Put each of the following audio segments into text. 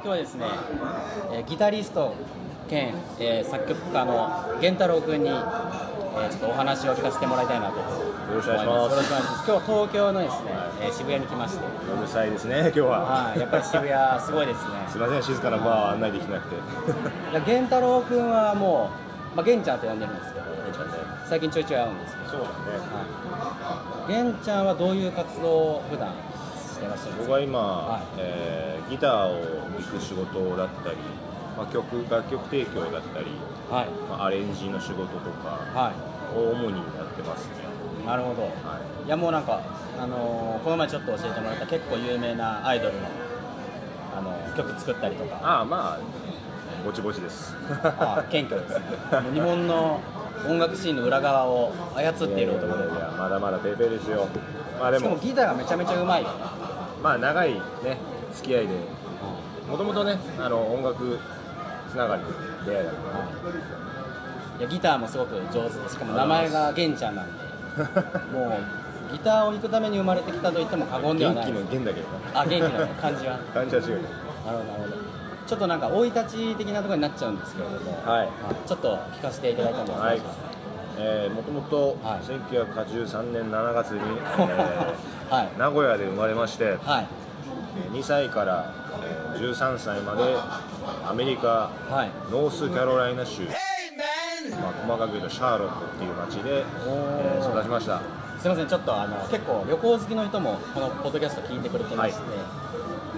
今日はですね、えーギタリスト兼、えー作曲家の源太郎君に、えーちょっとお話を聞かせてもらいたいなと。よろしくお願いします。よろしくお願いします。今日は東京のですね、えー渋谷に来まして、うるさいですね今日は。はい、やっぱり渋谷すごいですね。すいません静かなバーを案内できなくて。源太郎君はもう、まあ、源ちゃんと呼んでるんですけど、最近ちょいちょい会うんですけど、そうだね。源ちゃんはどういう活動を普段？ですか？僕は今、はい。えーギターを弾く仕事だったり、まあ、曲楽曲提供だったり、はい、まあ、アレンジの仕事とかはを主にやってますね、い、なるほど。はい。いやもうなんか、あのーこの前ちょっと教えてもらった結構有名なアイドルの、あのー曲作ったりとか、ああまあぼちぼちです。あ謙虚ですね。日本の音楽シーンの裏側を操っている男で。いやまだまだペーペーですよ。まあでしかももギターがめちゃめちゃうまい。まあ長いね付き合いで。もともとねあの音楽つながりで。出会い。だからいやギターもすごく上手でしかも名前が源ちゃんなんで。もうギターを弾くために生まれてきたと言っても過言ではない。元気の元だけど。なあ元気な感じは。感じは違うなるほどなるほど。ちょっとなんか生い立ち的なところになっちゃうんですけれども、はい。ちょっと聞かせていただいてもよろしいはい。ですか、えー、もともとはい。1983年7月に、えーはい。名古屋で生まれまして、はい。えー2歳から、えー13歳までアメリカはい。ノースカロライナ州、まあ、細かく言うとシャーロットっていう町で、えー育ちました。すみませんちょっとあの結構旅行好きの人もこのポッドキャスト聞いてくれてまして、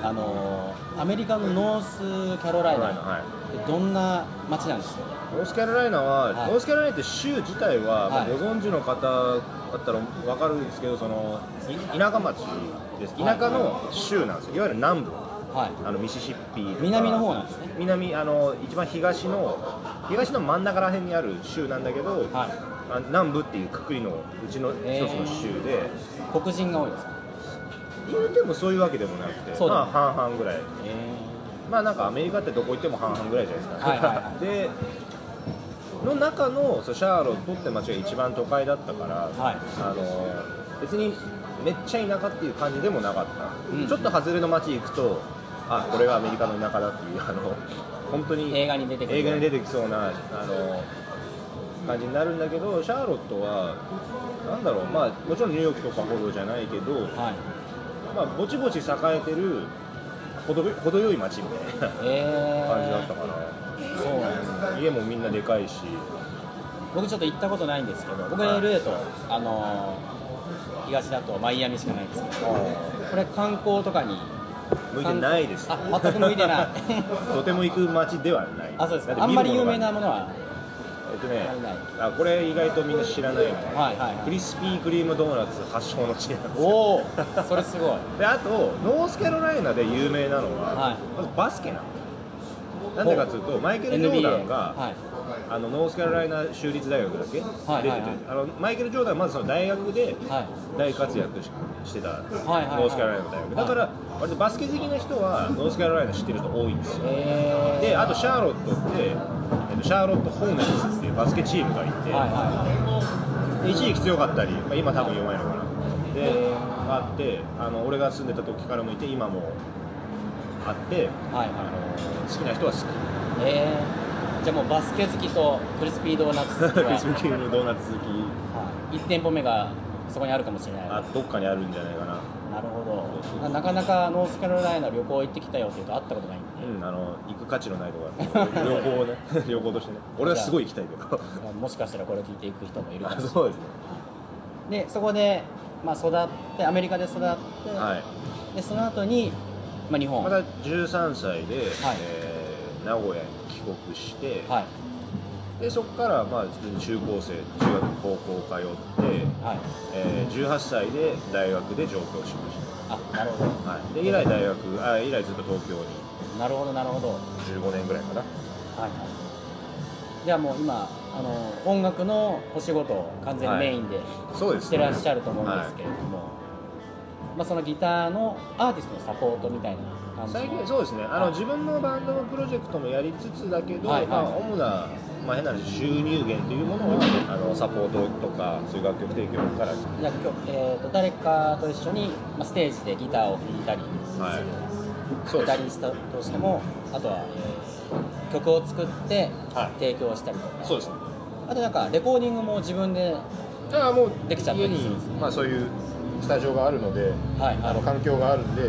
あのアメリカのノースカロライナ、はい。どんな街なんですか？ノースカロライナは、はい。ノースカロライナって州自体は、まあはい。ご存知の方だったら分かるんですけどそのい田舎町です。田舎の州なんです。よいわゆる南部。はい。あのミシシッピ南の方なんですね。南あの一番東の東の真ん中ら辺にある州なんだけど、はい。あ南部っていうくくりのうちの一つの州で、黒人が多いですか？言うてもそういうわけでもなくて、そうだまあ半々ぐらい。えまあなんかアメリカってどこ行っても半々ぐらいじゃないですか、はいはいはでの中のそうシャーロットって町が一番都会だったから、はい。あの別にめっちゃ田舎っていう感じでもなかった、うん。ちょっと外れの町行くとあこれがアメリカの田舎だっていうあの本当に映画に出てくる。映画に出てきそうなあの感じになるんだけどシャーロットはなんだろう。まあもちろんニューヨークとかほどじゃないけど、はいまあ、ぼちぼち栄えてる程よ程よい町みたいなえー、感じだったかな、そうなんですね家もみんなでかいし。僕ちょっと行ったことないんですけど僕はい。LA と、あのー東だとマイアミしかないんですけどこれ観光とかに向いてないですあ全く向いてない。とても行く街ではない。あそうですか。あんまり有名なものはとねあこれ意外とみんな知らないよね、はいはい。はいクリスピークリームドーナツ発祥の地なんですよ。おおそれすごい。であとノースカロライナで有名なのは、はい。まずバスケなの。なんでかというとマイケル・ジョーダン NBA が、はい。あのノースカロライナ州立大学だっけ、はいはい出ててあのマイケル・ジョーダンはまずその大学ではい。大活躍ししてた、はいはいはい。ノースカロライナの大学。だから、割とバスケ好きな人はノースカロライナ知ってる人多いんですよ。えー、であとシャーロットって、えっと、シャーロット・ホーネッツいうバスケチームがいて、はいはで一時期強かったり、まあ、今多分弱いのかな。であってあの俺が住んでた時からもいて今もあって、いはい。あはの好きな人は好き。いえー、じゃあもうバスケ好きとクリスピードーナツ好き クはリスピードーナツ好き。はい、1店舗目がそこにあるかもしれない。あどっかにあるんじゃないかな。なるほど。ななかなかノースカロライナ旅行行ってきたよって言うと会ったことないんで、うん。あの行く価値のないところだ 旅行をね。旅行としてね。俺はすごい行きたいけど もしかしたらこれを聞いていく人もいるかあも。しれないそうですね。でそこで、まあ、育ってアメリカで育って、はい。でその後に、まあ、日本。まだ13歳で、はい。えー名古屋に帰国して、はい。でそこからまあ中高生中学高校通って、はい。えー18歳で大学で上京しましあなるほど。た、はい、で以来大学あ以来ずっと東京に。なるほどなるほど。はい15年ぐらいかな。はいじゃあもう今あの音楽のお仕事を完全にメインでそうですしてらっしゃると思うんですけれども、まあ、そのギターのアーティストのサポートみたいな感じ最近そうですね。あの、はい自分のバンドのプロジェクトもやりつつだけど、はいはい。まあ、主な、まあ、変な話収入源というものをあのサポートとかそういう楽曲提供から。じゃあ今日、えー、と誰かと一緒に、まあ、ステージでギターを弾いたりする、はい。そうです。ギタリストとしてもあとは、えー曲を作ってはい。提供したりとか、そうです。ねあとなんかレコーディングも自分でだからもうできちゃったりするんですねまあそういうスタジオがあるので、はい。あの環境があるんで、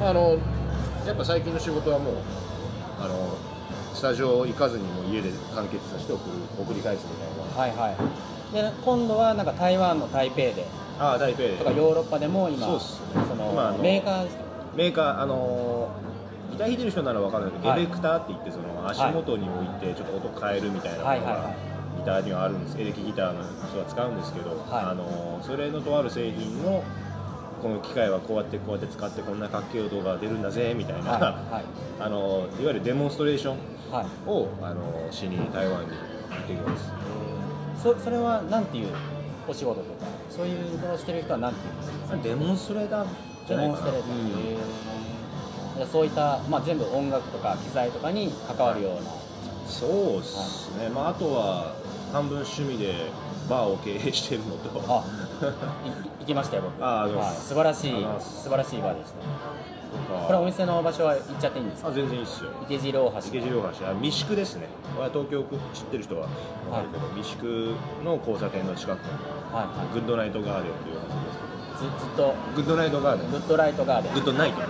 まあ、あのやっぱ最近の仕事はもうあのスタジオ行かずにもう家で完結させて送る送り返すみたいな。はいはい。で今度はなんか台湾の台北で。ああ台北で。とかヨーロッパでも今そうっすその今あのメーカーですか？メーカーあのギター弾いてる人なら分かるんだけど、はい。エレクターって言ってその足元に置いてちょっと音変えるみたいなのが、はいはいはい。ギターにはあるんです。エレキギターの人は使うんですけど、はい。あのそれのとある製品のこの機械はこうやってこうやって使ってこんなかっけえ音が出るんだぜみたいな、はいはい。あのいわゆるデモンストレーションはい。をあのしに台湾に行ってきます。そそれはなんていうお仕事とか？そういうことをしてる人はなんていうんですかデモンストレーターじゃないかな。デモンストレーター。そういった、まあ、全部音楽とか機材とかに関わるような、そうですね、まあ、あとは半分趣味でバーを経営してるのと。あい行きましたよ僕。ああどうもはい、素晴らしい素晴らしいバーでしたこれお店の場所は行っちゃっていいんですか？あ全然いいっすよ。池尻大橋。池尻大橋。あ三宿ですね。これは東京知ってる人は分かるけど、三宿の交差点の近くのはいはグッドナイトガーデンっていうお店ですいずずっと。グッドナイトガーデン。グッドライトガーデン。グッドナイト。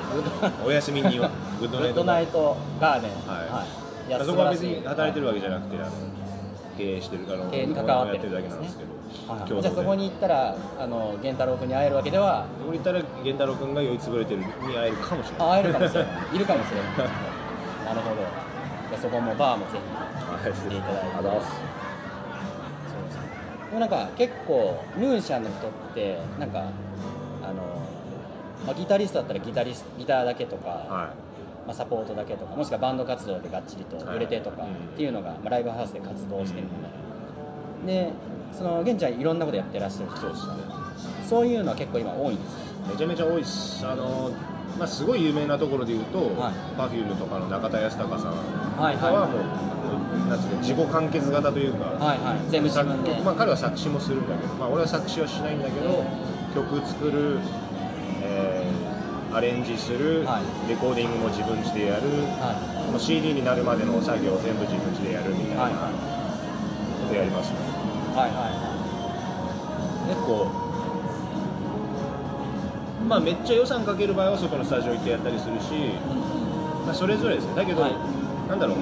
お休みには。グッドグナイトッドナイトガーデン。はい。い。やそこは別に働いてるわけじゃなくてあの経営してるから経営に関わってるやってるだけなんですけどはじゃあそこに行ったらあの元太郎君に会えるわけでは。そこに行ったら元太郎君が酔いつぶれてるに会えるかもしれない。あ会えるかもしれない。いるかもしれない。なるほど。じゃあそこもバーもぜひ。はい。来ていただいてありがとうございますそうですねでもなんか結構ミュージシャンの人ってなんかあの、まあ、ギタリストだったらギタリスギターだけとか、はまあ、サポートだけとかもしくはバンド活動でがっちりと売れてとかっていうのが、まあ、ライブハウスで活動してるみたいな、でその現地はいろんなことやってらっしゃる。いそうですね。そういうのは結構今多いんですよめちゃめちゃ多いです。あのまあ、すごい有名なところで言うと、はい。Perfume とかの中田康隆さんはいはい。とかはもう、なん自己完結型というか、はいはい。全部自作分で、曲まあ、彼は作詞もするんだけど、まあ、俺は作詞はしないんだけど曲作る、えーアレンジする、はい。レコーディングも自分家でやる、はもう CD になるまでの作業を全部自分家でやるみたいなことやりますね、はいは結構まあめっちゃ予算かける場合は外のスタジオ行ってやったりするし、まあ、それぞれですね。だけど、はい。なんだろう。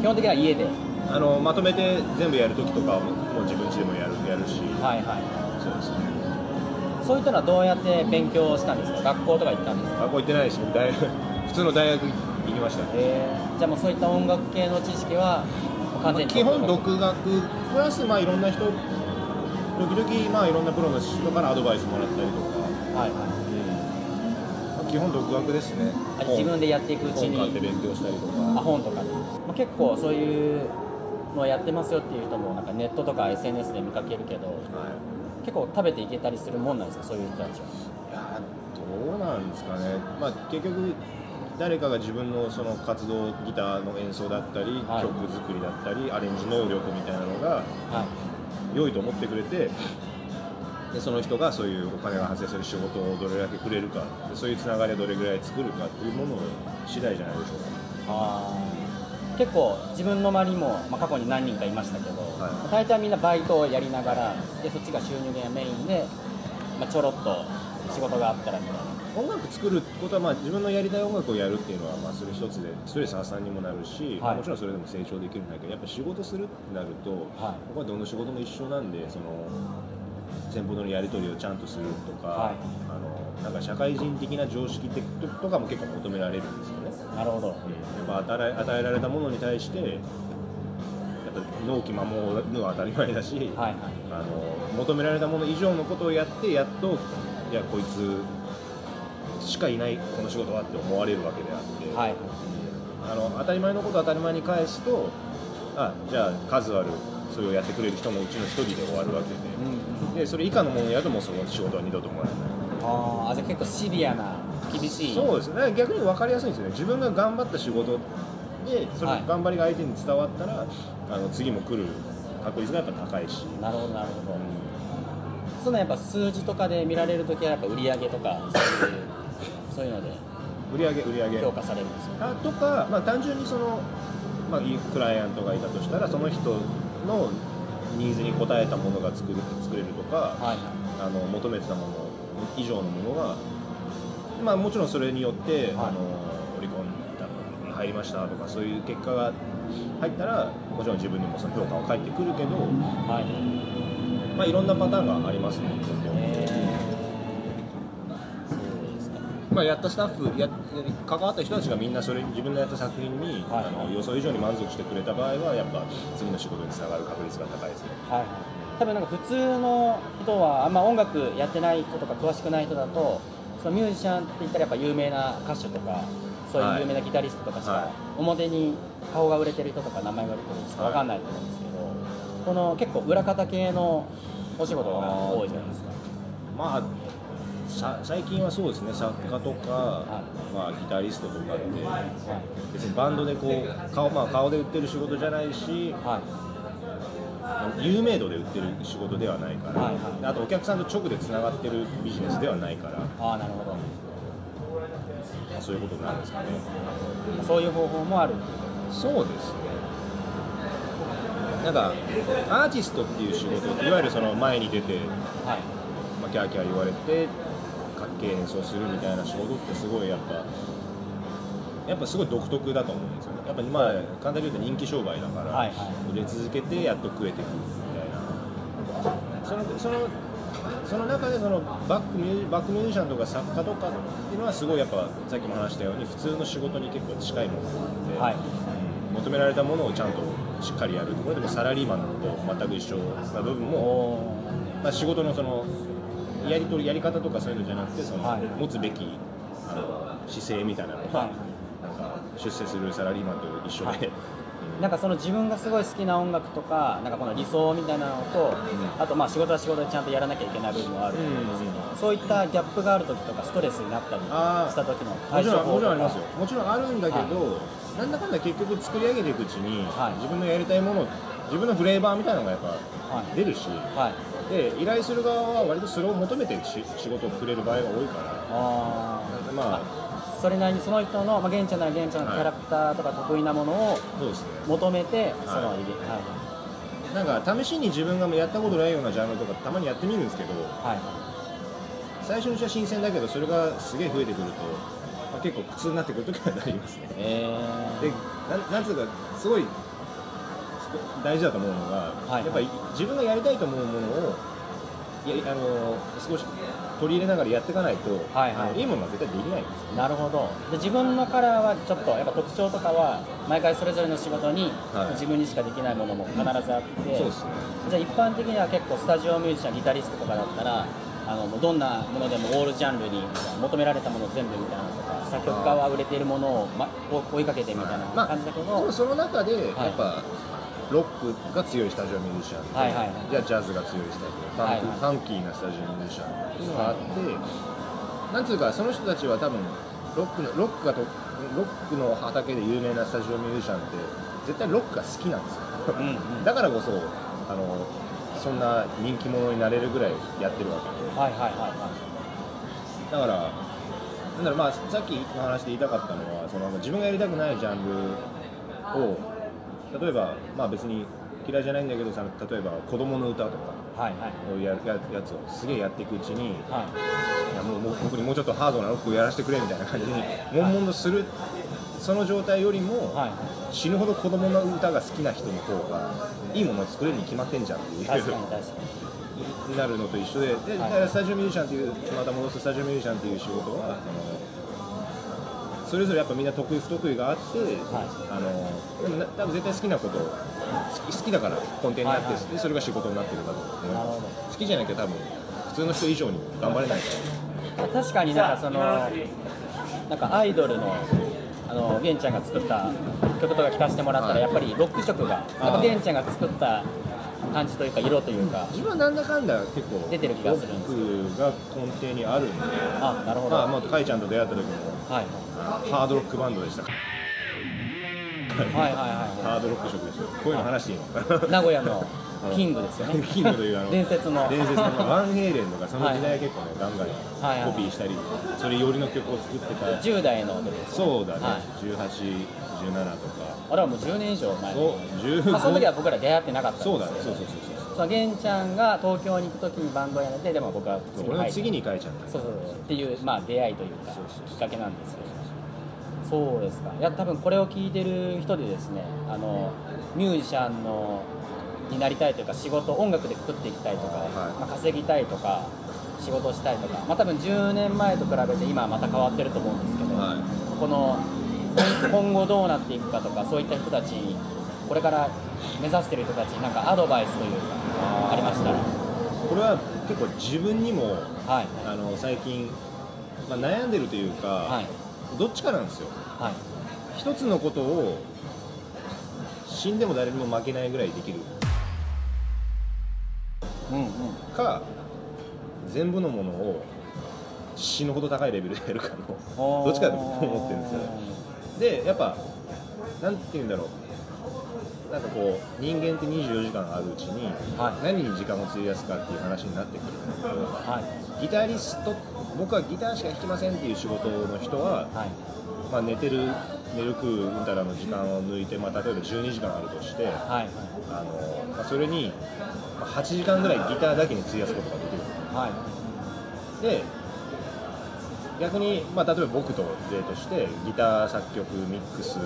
基本的には家で。あのまとめて全部やるときとかはもうもう自分家でもやるやるし、はいはい。そうですねそういったのはどうやって勉強したんですか？学校とか行ったんですか？学校行ってないです僕大学 普通の大学行きました。えー、じゃあもうそういった音楽系の知識は完全に基本独学プラスまあいろんな人時々まあいろんなプロの人からアドバイスもらったりとか、はいはい。まあ基本独学ですね。あ自分でやっていくうち本買ってに勉強したりとあか本とか。で、まあ、結構そういうのをやってますよっていう人もなんかネットとか SNS で見かけるけど。はい結構食べていけたりするもんなんですか？そういう人たちは。いやどうなんですかね、まあ、結局誰かが自分のその活動ギターの演奏だったり、はい。曲作りだったりアレンジ能力みたいなのがはい。良いと思ってくれてでその人がそういうお金が発生する仕事をどれだけくれるかでそういうつながりをどれぐらい作るかっていうものを次第じゃないでしょうあー結構自分の周りにも、まあ、過去に何人かいましたけど、はい。まあ大体みんなバイトをやりながらでそっちが収入源がメインで、まあ、ちょろっと仕事があったらみたいな。か音楽作ることはまあ自分のやりたい音楽をやるっていうのはまあそれ一つでストレス発散にもなるし、はい。もちろんそれでも成長できるんだけどやっぱ仕事するってなると、はい。僕はどの仕事も一緒なんでその先方とのやり取りをちゃんとするとか、はい。あのなんか社会人的な常識的とかも結構求められるんですよね。なるほど。やっぱ与え与えられたものに対してやっぱ納期守るのは当たり前だし、はいはい。あの求められたもの以上のことをやってやっといやこいつしかいないこの仕事はって思われるわけであって、はい。あの当たり前のことを当たり前に返すとあじゃあ数あるそれをやってくれる人のうちの一人で終わるわけうんうん。ででそれ以下のものをやるともうその仕事は二度ともらえない。あーあじゃあ結構シビアな厳しい。そうですね。逆に分かりやすいんですよね。自分が頑張った仕事でそのはい。頑張りが相手に伝わったら、あの次も来る確率がやっぱ高いし、なるほどなるほど。そのやっぱ数字とかで見られるときはやっぱ売り上げとかそういうそういうので売り上げ売り上げ。評価されるんですよあとか、まあ、単純にその、まあ、いいクライアントがいたとしたらその人のニーズに応えたものが作る作れるとか、はいはい。あの求めてたもの以上のものが、まあ、もちろんそれによって、はい。あのオリコンに入りましたとかそういう結果が入ったらもちろん自分にもその評価は返ってくるけど、はい。まあ、いろんなパターンがありますね。まあ、やったスタッフや関わった人たちがみんなそれ自分のやった作品に、はい。あの予想以上に満足してくれた場合はやっぱ次の仕事につながる確率が高いですね。はい。多分なんか普通の人はあんま音楽やってない人とか詳しくない人だとそのミュージシャンって言ったらやっぱ有名な歌手とかそういう有名なギタリストとかしか、はい。表に顔が売れてる人とか名前が売れてる人しか分かんないと思うんですけど、この結構裏方系のお仕事が多いじゃないですか。まあさ最近はそうですね作家とか、まあ、ギタリストとかって別にバンドでこう顔,、まあ、顔で売ってる仕事じゃないしはい有名度で売ってる仕事ではないから、はいはい。あとお客さんと直でつながってるビジネスではないから。ああなるほど。そういうことになるんですかね。そういう方法もある。そうですね。なんかアーティストっていう仕事いわゆるその前に出て、はい。まあ、キャーキャー言われてかっけえ演奏するみたいな仕事ってすごいやっぱやっぱすごい独特だと思うんですよね。やっぱ今簡単に言うと人気商売だから、はいはい。売れ続けてやっと食えてくるみたいな。そのそのその中でそのバックミューバックミュージシャンとか作家とかっていうのはすごいやっぱさっきも話したように普通の仕事に結構近いものがあって、はい。うん求められたものをちゃんとしっかりやるこれでもサラリーマンと全く一緒な部分も、おまあ、仕事のそのやり取りやり方とかそういうのじゃなくてその、はい。持つべきあの姿勢みたいなのが、はい出世するサラリーマンと一緒で、はい。うん。なんかその自分がすごい好きな音楽とかなんかこの理想みたいなのと、あとまあ仕事は仕事でちゃんとやらなきゃいけない部分もあると思うんですけど、うん。そういったギャップがある時とかストレスになったりした時のもちろんもちろんありますよもちろんあるんだけど、なんだかんだ結局作り上げていくうちに、はい。自分のやりたいもの自分のフレーバーみたいなのがやっぱはい。出るし、はい。で依頼する側は割とそれを求めてし仕事をくれる場合が多いから。まあそれなりにその人の、まあ、玄ちゃんなら玄ちゃんのキャラクターとか得意なものを求めて、そのはいはい。なんか試しに自分がやったことないようなジャンルとかたまにやってみるんですけどはい。最初のうちは新鮮だけどそれがすげえ増えてくると、まあ、結構苦痛になってくる時はありますね。えでなんなんつうかすごい大事だと思うのが、はい。やっぱり自分がやりたいと思うものをあの少し取り入れながらやっていかないと、はいはい。いいものは絶対できないんですよー、なるほど。で自分のカラーはちょっとやっぱ特徴とかは毎回それぞれの仕事にはい。自分にしかできないものも必ずあって、そうですね。じゃあ一般的には結構スタジオミュージシャンギタリストとかだったらあのどんなものでもオールジャンルに求められたもの全部みたいなのとか作曲家は売れているものを、ま、追いかけてみたいなまあ感じだけど、でもその中ではい。やっぱ、ロックが強いスタジオミュージシャンと、はいはいはい。じゃあジャズが強いスタジオ。ファンク,、はいはい。ファンキーなスタジオミュージシャンっていうのがあってなんつうかその人たちは多分ロックのロックがとロックの畑で有名なスタジオミュージシャンって絶対ロックが好きなんですよ。うんうん。だからこそあのそんな人気者になれるぐらいやってるわけ。ではいはいはいはだからなんだろうまあさっきの話で言いたかったのはその自分がやりたくないジャンルを例えばまあ別に嫌いじゃないんだけどさ例えば子供の歌とかいはいはい。をやるややつをすげえやっていくうちにいはい。やもう僕にもうちょっとハードなロックをやらせてくれみたいな感じに悶々とするその状態よりも、はい。死ぬほど子供の歌が好きな人の方がいいものを作れるに決まってんじゃんっていう。なるのと一緒でで、はい。スタジオミュージシャンっていうまた戻すスタジオミュージシャンっていう仕事はあのそれぞれやっぱみんな得意不得意があって、あのでもな多分絶対好きなこと好き好きだから根底になって、はいはいでそれが仕事になってるんだと思好きじゃなきゃ多分普通の人以上に頑張れないから。確かになんかそのなんかアイドルのあの玄ちゃんが作った曲とか聴かせてもらったらはい。やっぱりロック色が玄ちゃんが作った感じというか色というか自分はなんだかんだ結構出てる気がするんですロックが根底にあるんで。あなるほど、まあ、まあ、かいちゃんと出会った時もはい。ハードロックバンドでした。はいはいはハードロック色ですよこういうの話していい。のかい名古屋のキングですよね。キングというあの伝説の。伝説の。ワンヘイレンとかその時代結構ねガンガンコピーしたりそれ寄りの曲を作ってた。10代の時ですそうだね。はい。1817とか。あれはもう10年以上前。そう15まあ、その時は僕ら出会ってなかったそうだね。そうそうそうその玄ちゃんが東京に行く時にバンドをやめてでも僕はそう俺の次に書いちゃったそうそうそう。っていうまあ出会いというかきっかけなんですけどそうですか。いや多分これを聞いてる人でですねあのミュージシャンのになりたいというか仕事音楽で食っていきたいとか、はいまあ、稼ぎたいとか仕事したいとかまあ多分10年前と比べて今はまた変わってると思うんですけど、はい。この今後どうなっていくかとかそういった人たちにこれから目指してる人たちになんかアドバイスというかありました？らこれは結構自分にもはい。あの最近、まあ、悩んでるというか、はい。どっちかなんですよ。はい。一つのことを死んでも誰にも負けないぐらいできる。うんうん。か全部のものを死ぬほど高いレベルでやるかのどっちかだと思ってるんですよでやっぱなんて言うんだろうなんかこう人間って24時間あるうちにはい。何に時間を費やすかっていう話になってくるんだけどはい。ギタリスト僕はギターしか弾きませんっていう仕事の人は、はい。まあ、寝てる寝る食ううんたらの時間を抜いて、まあ、例えば12時間あるとしてはい。あの、まあ、それにまあ8時間ぐらいギターだけに費やすことができる。はい。で逆に、まあ、例えば僕と例としてギター作曲ミックス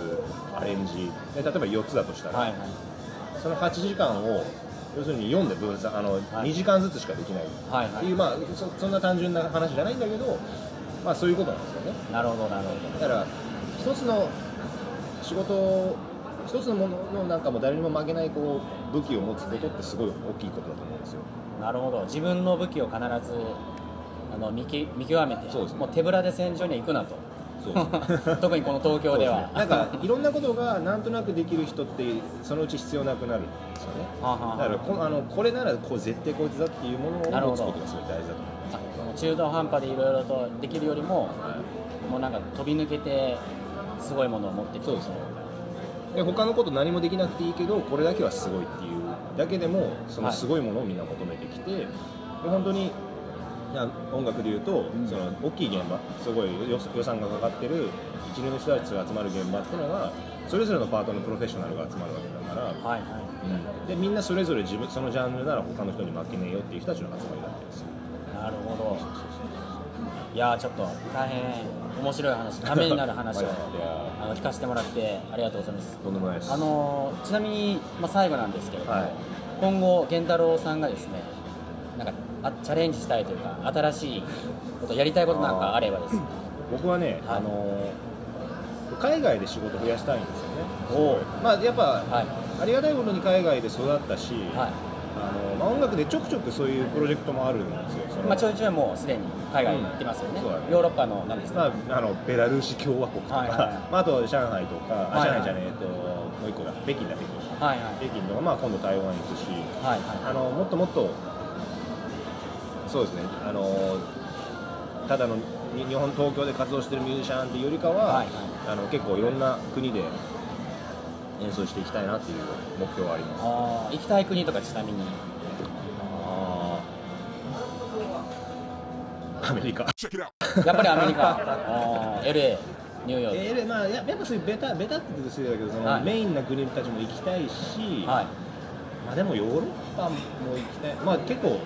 アレンジで例えば4つだとしたら、はいはい。その8時間を要するに読んで分散あの、はい。2時間ずつしかできないはいはいってい。う、まあ、そそんな単純な話じゃないんだけど、まあ、そういうことなんですよね。なるほどなるほだから一つの仕事を一つのもののなんかもう誰にも負けないこう武器を持つことってすごい大きいことだと思うんですよ。どなるほど。自分の武器を必ずあの見き見極めてね。もう手ぶらで戦場には行くなと。特にこの東京では。ね。なんかいろんなことがなんとなくできる人ってそのうち必要なくなるんですよね。だからこあのこれならこう絶対こいつだっていうものを持つことがすごい大事だと思あもう中途半端でいろいろとできるよりももうなんか飛び抜けてすごいものを持ってきて。そうですで他のこと何もできなくていいけどこれだけはすごいっていうだけでもそのすごいものをみんな求めてきて、で本当に音楽でいうと、ん。その大きい現場すごい予予算がかかってる一流の人たちが集まる現場っていうのがそれぞれのパートのプロフェッショナルが集まるわけだから、はいはい。でみんなそれぞれ自分そのジャンルなら他の人に負けねえよっていう人たちの集まりだったりするなるほど。いやーちょっと大変面白い話ためになる話を あの聞かせてもらってありがとうございます。とんでもないです。あのちなみに、まあ、最後なんですけれども、はい。今後源太郎さんがですねなんかあチャレンジしたいというか新しいことやりたいことなんかあればです。ね僕はね、はい。あの海外で仕事増やしたいんですよね。おう。まあやっぱ、はい。ありがたいことに海外で育ったし、はい。あのまあ、音楽でちょくちょくそういうプロジェクトもあるんですよまあ、ちょいちょいもうすでに海外に行ってますよね、うん。ヨーロッパの何ですか、まあ、あのベラルーシ共和国とか、はいはいはい。まあ、あと上海とか、あはいはい。上海じゃねえともう一個だ。北京だ北京。はいはい。北京とか、まあ、今度台湾行くし。はい。あのもっともっとそうですね。あのただのに日本東京で活動してるミュージシャンっていうよりかは、はいはい。あの結構いろんな国で演奏していきたいなっていう目標はあります。あー。行きたい国とかちなみに。アメリカ。やっぱりアメリカ。あー。LA ニューヨーク、えーでまあ、ややっぱそういうベタベタって言うと失礼だけどその、はい。メインな国たちも行きたいし、はい。まあ、でもヨーロッパも行きたい、まあ、結構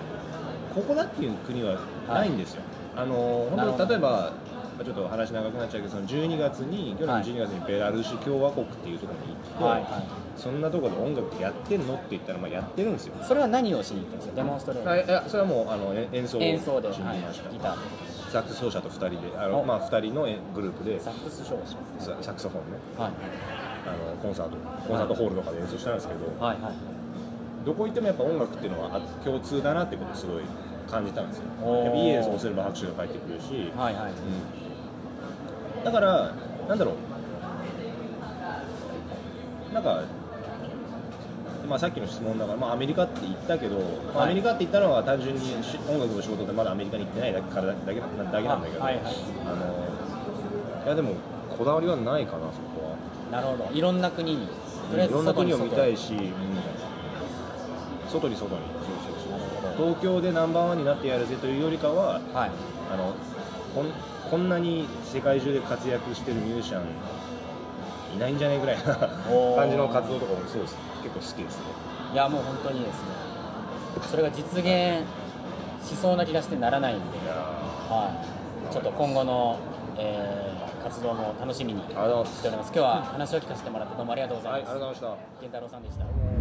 ここだっていう国はないんですよ、あのなるほど。本当例えばまあちょっと話長くなっちゃうけどその12月に去年のはい12月にベラルーシ共和国っていうところに行って、はいはい。そんなところで音楽やってんのって言ったらまあやってるんですよ。それは何をしに行ったんですか？デモンストレーション。あいやそれはもうあのえ演奏を演奏で、しはいに行きました、ギターサックス奏者と2人であの、お。まあ、2人のえグループで。でサックス奏者。ササクソフォンね。はい。あのコンサート。コンサートホールとかで演奏したんですけど、はいはいどこ行ってもやっぱ音楽っていうのはあ共通だなってことをすごい感じたんですよ。いい演奏をすれば拍手が返ってくるし、はいはい。うん。だからなんだろう。なんか、まあ、さっきの質問だから、まあ、アメリカって言ったけど、まあはい。アメリカって言ったのは単純にし音楽の仕事でまだアメリカに行ってないだけからだけだけなんだけど、あはいはい。あのいやでもこだわりはないかなそこは。なるほど。いろんな国にとりあえずいろんな国を見たいし、うん外に外に。東京でナンバーワンになってやるぜというよりかははい。あのこんこんなに世界中で活躍してるミュージシャンいないんじゃねえぐらいな感じの活動とかもそうです。結構好きですね。いやもう本当にですね。それが実現しそうな気がしてならないんで、はい、ちょっと今後の、えー活動も楽しみにしております。今日は話を聞かせてもらってどうもありがとうごます。はいざいますありがとうございました。健太郎さんでした